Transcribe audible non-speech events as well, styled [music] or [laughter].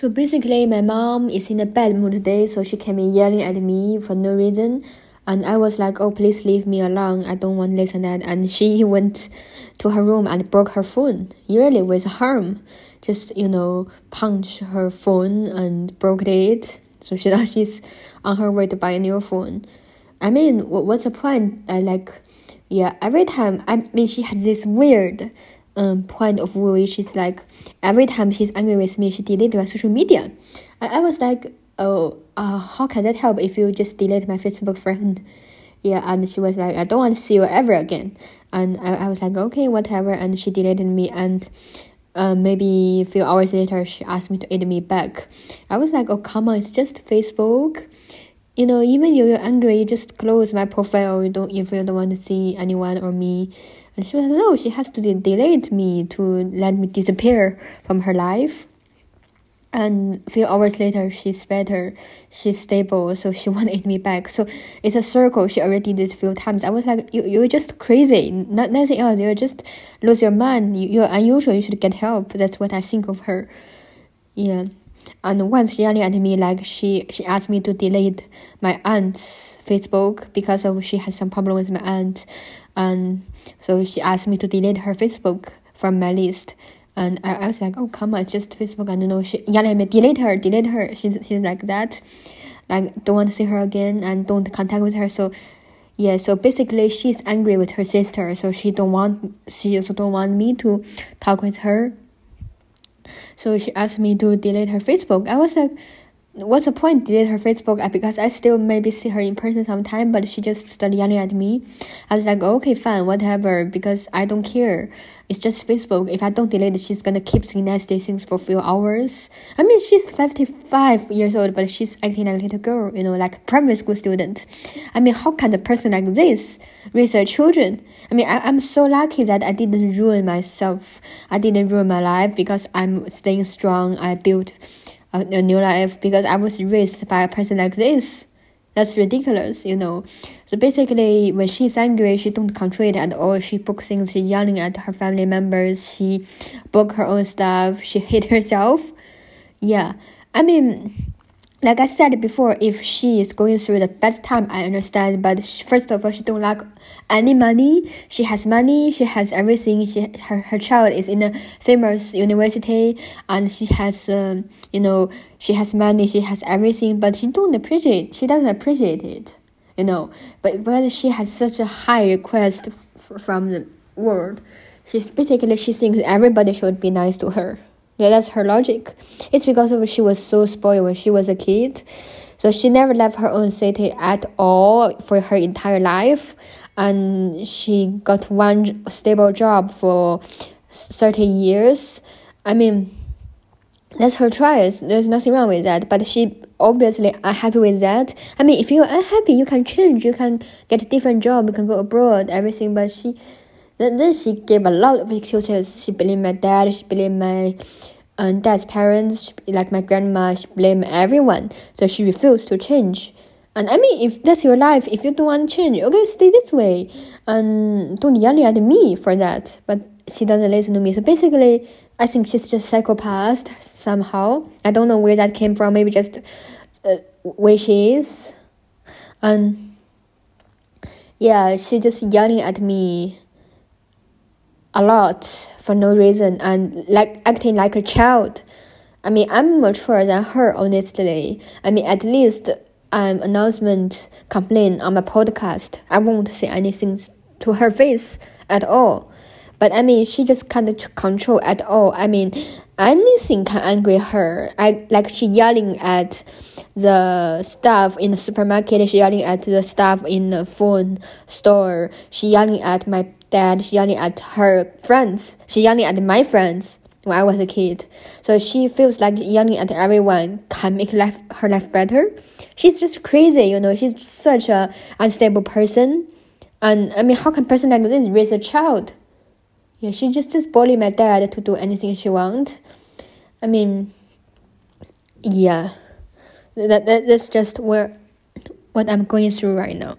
So basically, my mom is in a bad mood today, so she came in yelling at me for no reason. And I was like, oh, please leave me alone. I don't want listen to that. And she [laughs] went to her room and broke her phone, really with harm. Just, you know, punched her phone and broke it. So she [laughs] now she's on her way to buy a new phone. I mean, what's the point? I like, yeah, every time, I mean, she has this weird um, point of view, which is like, every time she's angry with me, she deleted my social media. I, I was like, oh, uh, how can that help if you just delete my Facebook friend? [laughs] Yeah, and she was like, I don't want to see you ever again. And I, I was like, okay, whatever. And she deleted me. And uh, maybe a few hours later, she asked me to add me back. I was like, oh, come on, it's just Facebook. You know, even if you're angry, you just close my profile. You don't if you don't want to see anyone or me. And she was like, no, she has to delete me to let me disappear from her life. And a few hours later, she's better, she's stable, so she [laughs] wanted me back. So it's a circle. She already did this few times. I was like, you, you're just crazy, not nothing else. You're just lose your mind. You, you're unusual. You should get help. That's what I think of her. Yeah. And once she yelling at me, like she she asked me to delete my aunt's Facebook because of she has some problem with my aunt, and so she asked me to delete her Facebook from my list. And I, I was like, oh, come on, it's just Facebook. I don't know. She yelling at me, delete her, delete her. She's, she's like that. Like, don't want to see her again and don't contact with her. So, yeah, so basically she's angry with her sister. So she don't want, she also don't want me to talk with her. So she asked me to delete her Facebook. I was like, what's the point delete her Facebook because I still maybe see her in person sometime, but she just started yelling at me. I was like, okay, fine, whatever, because I don't care. It's just Facebook. If I don't delete it, she's gonna keep saying nasty things for a few hours. I mean, she's 55 years old, but she's acting like a little girl, you know, like primary school student. I mean, how can a person like this raise their children? I mean, I, I'm so lucky that I didn't ruin myself. I didn't ruin my life because I'm staying strong. I built a, a new life because I was raised by a person like this. That's ridiculous, you know. So basically, when she's angry, she don't control it at all. She broke things. She yelling at her family members. She broke her own stuff. She hit [laughs] herself. Yeah, I mean, like I said before, if she is going through the bad time, I understand. But she, first of all, she don't like any money. She has money. She has everything. She her, her child is in a famous university, and she has um, you know she has money. She has everything, but she don't appreciate. She doesn't appreciate it, you know. But but she has such a high request from the world. She's basically she thinks everybody should be nice to her. Yeah, that's her logic. It's because of she was so spoiled when she was a kid. So she never left her own city at all for her entire life. And she got one stable job for 30 years. I mean, that's her choice. There's nothing wrong with that. But she obviously unhappy with that. I mean, if you're unhappy, you can change. You can get a different job. You can go abroad, everything. But she then, then she gave a lot of excuses. She blamed my dad. She blamed my um, dad's parents, she, like my grandma. She blamed everyone. So she refused to change. And I mean, if that's your life, if you don't want to change, okay, stay this way. And don't yell at me for that. But she doesn't listen to me. So basically, I think she's just psychopath somehow. I don't know where that came from. Maybe just uh, where she is. And yeah, she just yelling at me a lot for no reason and like acting like a child. I mean, I'm mature than her, honestly. I mean, at least um, announcement complain on my podcast. I won't say anything to her face at all. But I mean, she just can't control at all. I mean, anything can angry her. I like she yelling at the staff in the supermarket. She yelling at the staff in the phone store. She yelling at my dad. She yelling at her friends. She yelling at my friends when I was a kid. So she feels like yelling at everyone can make life her life better. She's just crazy, you know. She's such a unstable person. And I mean, how can person like this raise a child? Yeah, she just just bully my dad to do anything she want. I mean, yeah, that, that that's just where what I'm going through right now.